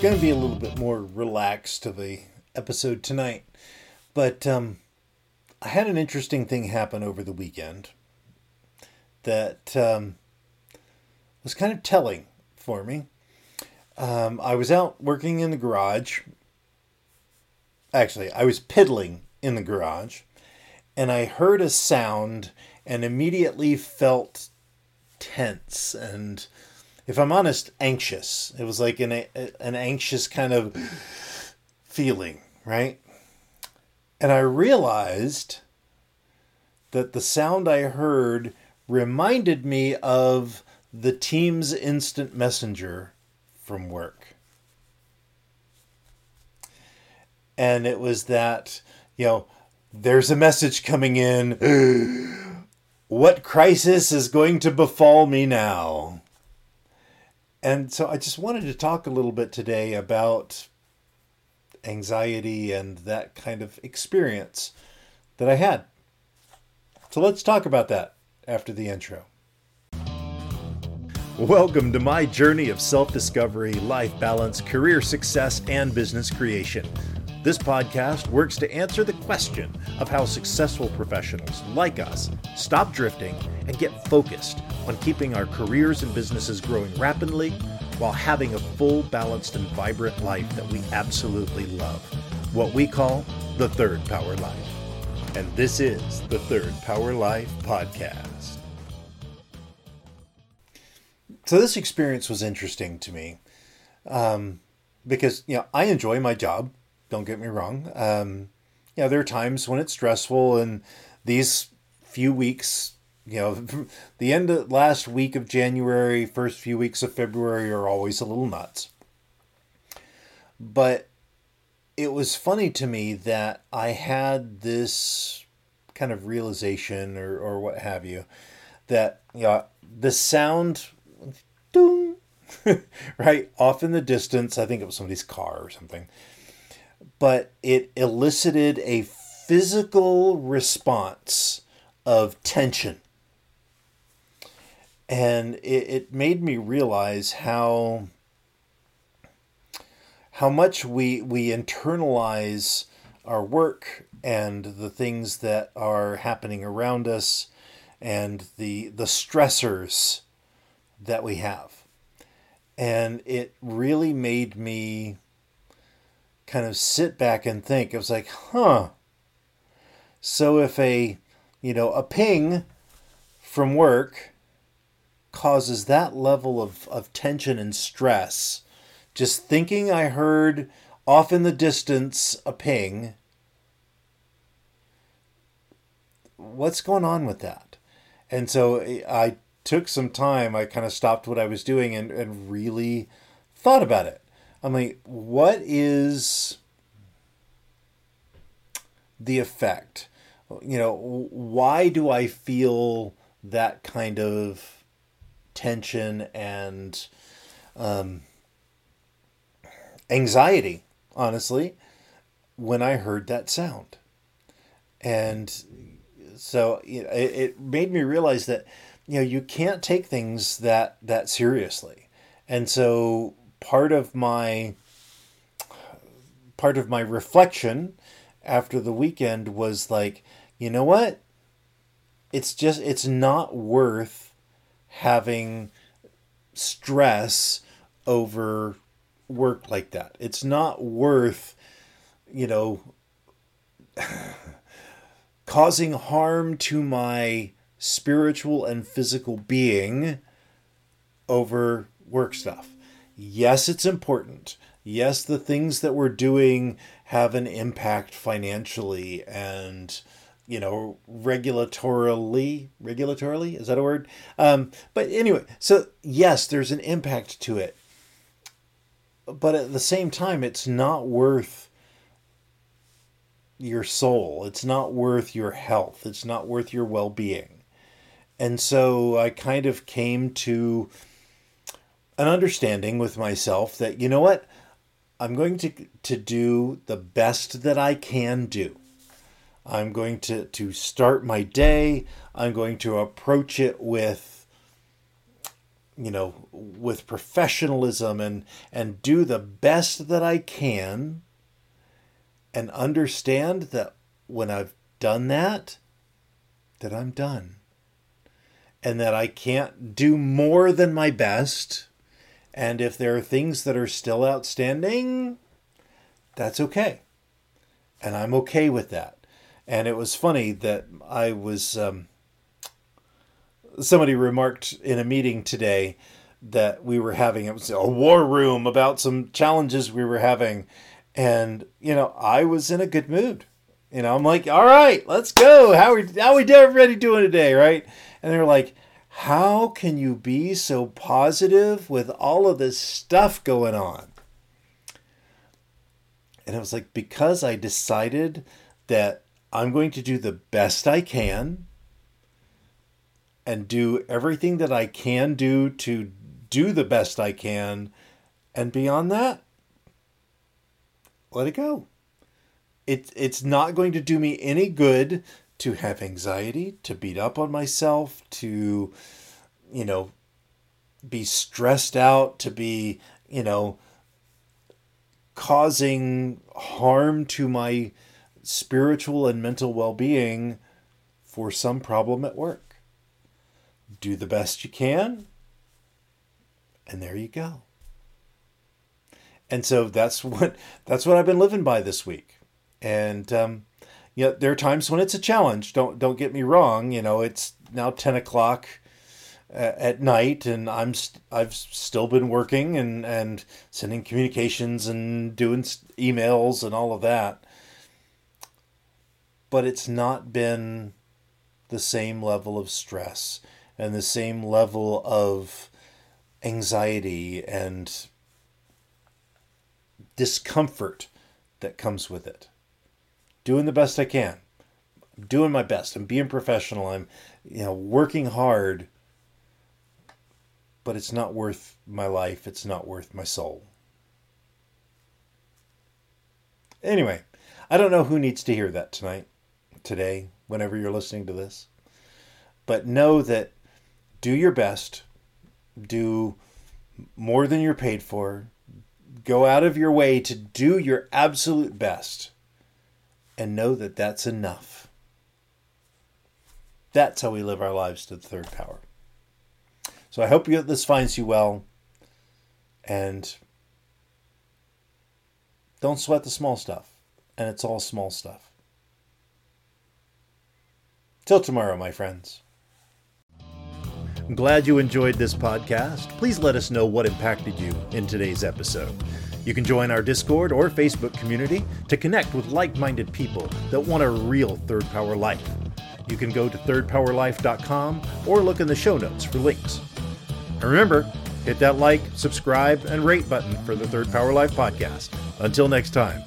going to be a little bit more relaxed to the episode tonight, but um, I had an interesting thing happen over the weekend that um, was kind of telling for me. Um, I was out working in the garage. Actually, I was piddling in the garage, and I heard a sound and immediately felt tense and if I'm honest, anxious. It was like an an anxious kind of feeling, right? And I realized that the sound I heard reminded me of the Teams instant messenger from work. And it was that, you know, there's a message coming in. what crisis is going to befall me now? And so I just wanted to talk a little bit today about anxiety and that kind of experience that I had. So let's talk about that after the intro. Welcome to my journey of self discovery, life balance, career success, and business creation. This podcast works to answer the question of how successful professionals like us stop drifting and get focused on keeping our careers and businesses growing rapidly while having a full, balanced, and vibrant life that we absolutely love. What we call the Third Power Life. And this is the Third Power Life Podcast. So, this experience was interesting to me um, because, you know, I enjoy my job. Don't get me wrong. Um, you know, there are times when it's stressful, and these few weeks, you know, the end of last week of January, first few weeks of February are always a little nuts. But it was funny to me that I had this kind of realization or, or what have you that you know the sound right off in the distance i think it was somebody's car or something but it elicited a physical response of tension. And it, it made me realize how how much we we internalize our work and the things that are happening around us and the the stressors that we have. And it really made me kind of sit back and think. It was like, huh. So if a, you know, a ping from work causes that level of, of tension and stress, just thinking I heard off in the distance a ping, what's going on with that? And so eh, I took some time, I kind of stopped what I was doing and, and really thought about it. I'm like, what is the effect? You know, why do I feel that kind of tension and um, anxiety, honestly, when I heard that sound? And so it, it made me realize that you know you can't take things that that seriously and so part of my part of my reflection after the weekend was like, you know what? It's just it's not worth having stress over work like that. It's not worth, you know, causing harm to my spiritual and physical being over work stuff yes, it's important. Yes, the things that we're doing have an impact financially and you know regulatorily regulatorily? Is that a word? Um, but anyway so yes there's an impact to it. But at the same time it's not worth your soul. It's not worth your health. It's not worth your well-being. And so i kind of came to an understanding with myself that you know what? I'm going to to do the best that i can do. I'm going to to start my day. I'm going to approach it with you know, with professionalism and and do the best that I can and understand that when I've done that that I'm done and that I can't do more than my best and if there are things that are still outstanding that's okay. And I'm okay with that. And it was funny that I was um, somebody remarked in a meeting today that we were having it was a war room about some challenges we were having. And you know i was in a good mood. You know i'm like all right let's go. How we how we everybody doing today? Right? And they're like how can you be so positive with all of this stuff going on and I was like because i decided that i'm going to do the best i can and do everything that I can do to do the best I can. And beyond that, let it go. It, it's not going to do me any good to have anxiety, to beat up on myself, to, you know, be stressed out, to be, you know, causing harm to my spiritual and mental well being for some problem at work do the best you can, and there you go. And so that's what that's what I've been living by this week. And um, you know, there are times when it's a challenge. Don't don't get me wrong. You know, it's now ten o'clock uh, at night, and I'm st- I've still been working and and sending communications and doing emails and all of that. But it's not been the same level of stress and the same level of anxiety and discomfort that comes with it. Doing the best I can. I'm doing my best. I'm being professional. I'm you know working hard. But it's not worth my life. It's not worth my soul. Anyway, I don't know who needs to hear that tonight, today, whenever you're listening to this. But know that do your best, do more than you're paid for, go out of your way to do your absolute best, and know that that's enough. That's how we live our lives to the third power. So I hope you, this finds you well, and don't sweat the small stuff, and it's all small stuff. Till tomorrow, my friends. I'm glad you enjoyed this podcast. Please let us know what impacted you in today's episode. You can join our Discord or Facebook community to connect with like minded people that want a real Third Power life. You can go to thirdpowerlife.com or look in the show notes for links. And remember, hit that like, subscribe, and rate button for the Third Power Life podcast. Until next time.